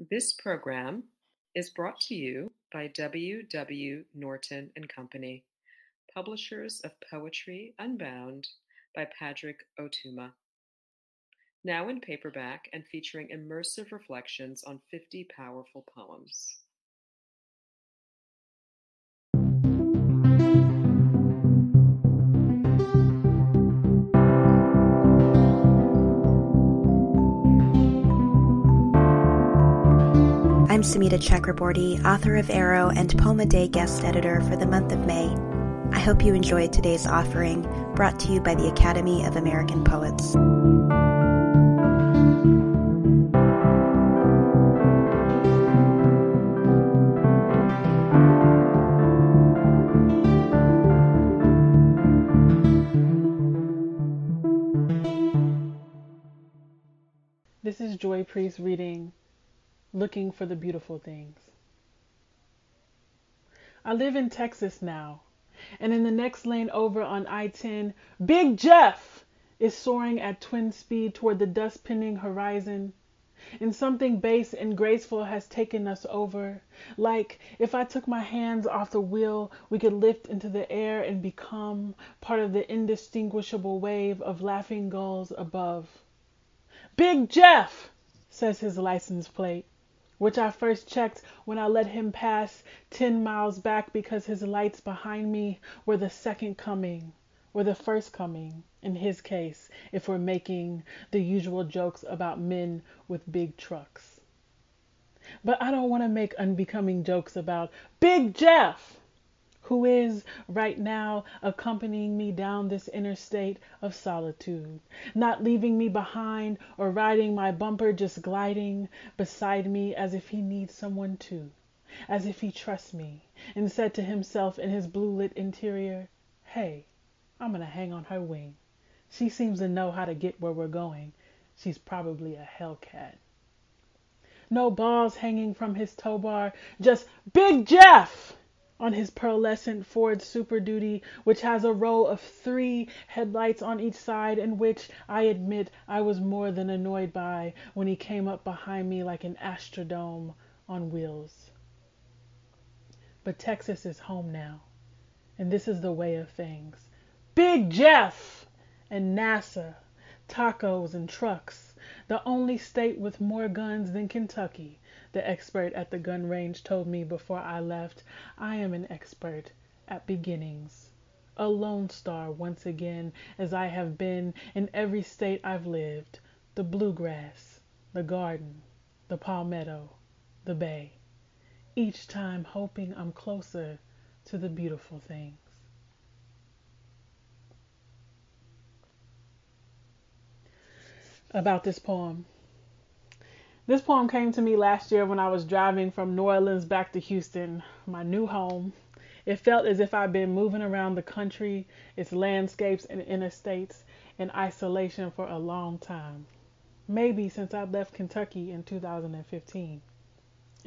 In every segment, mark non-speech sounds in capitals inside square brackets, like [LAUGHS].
This program is brought to you by W. W. Norton and Company, publishers of Poetry Unbound by Padraig Ó Tuama. Now in paperback and featuring immersive reflections on 50 powerful poems. I'm Sumita Chakraborty, author of Arrow and Poem a Day guest editor for the month of May. I hope you enjoyed today's offering, brought to you by the Academy of American Poets. This is Joy Priest reading Looking for the Beautiful Things. I live in Texas now, and in the next lane over on I 10, Big Jeff is soaring at twin speed toward the dust pending horizon. And something base and graceful has taken us over. Like if I took my hands off the wheel, we could lift into the air and become part of the indistinguishable wave of laughing gulls above. Big Jeff, says his license plate, which I first checked when I let him pass ten miles back because his lights behind me were the second coming, or the first coming, in his case, if we're making the usual jokes about men with big trucks. But I don't want to make unbecoming jokes about Big Jeff who is right now accompanying me down this interstate of solitude, not leaving me behind or riding my bumper, just gliding beside me as if he needs someone too, as if he trusts me, and said to himself in his blue lit interior, Hey, I'm gonna hang on her wing. She seems to know how to get where we're going. She's probably a Hellcat. No balls hanging from his tow bar, just Big Jeff! On his pearlescent Ford Super Duty, which has a row of three headlights on each side, and which, I admit, I was more than annoyed by when he came up behind me like an Astrodome on wheels. But Texas is home now, and this is the way of things. Big Jeff and NASA, tacos and trucks, the only state with more guns than Kentucky the expert at the gun range told me before I left. I am an expert at beginnings. A lone star once again, as I have been in every state I've lived the bluegrass, the garden, the palmetto, the bay. Each time hoping I'm closer to the beautiful things. About this poem. This poem came to me last year when I was driving from New Orleans back to Houston, my new home. It felt as if I'd been moving around the country, its landscapes and interstates in isolation for a long time. Maybe since I left Kentucky in 2015.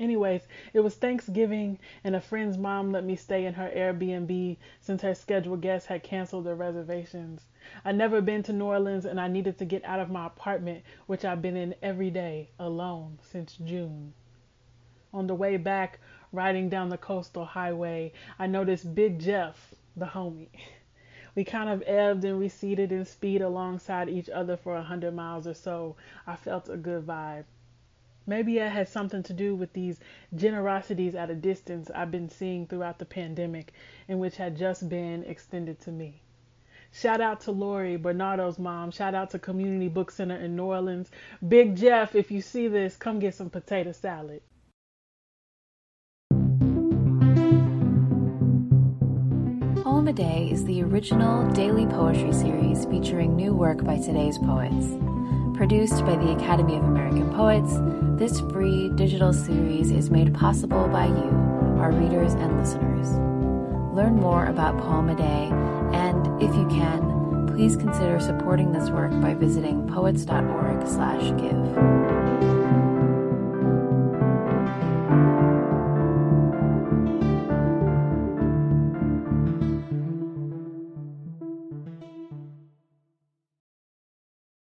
Anyways, it was Thanksgiving, and a friend's mom let me stay in her Airbnb since her scheduled guests had canceled their reservations. I'd never been to New Orleans, and I needed to get out of my apartment, which I've been in every day, alone, since June. On the way back, riding down the coastal highway, I noticed Big Jeff, the homie. [LAUGHS] We kind of ebbed and receded in speed alongside each other for a hundred miles or so. I felt a good vibe. Maybe it has something to do with these generosities at a distance I've been seeing throughout the pandemic and which had just been extended to me. Shout out to Lori, Bernardo's mom. Shout out to Community Book Center in New Orleans. Big Jeff, if you see this, come get some potato salad. Poem a Day is the original daily poetry series featuring new work by today's poets. Produced by the Academy of American Poets, this free digital series is made possible by you, our readers and listeners. Learn more about Poem a Day, and if you can, please consider supporting this work by visiting poets.org/give.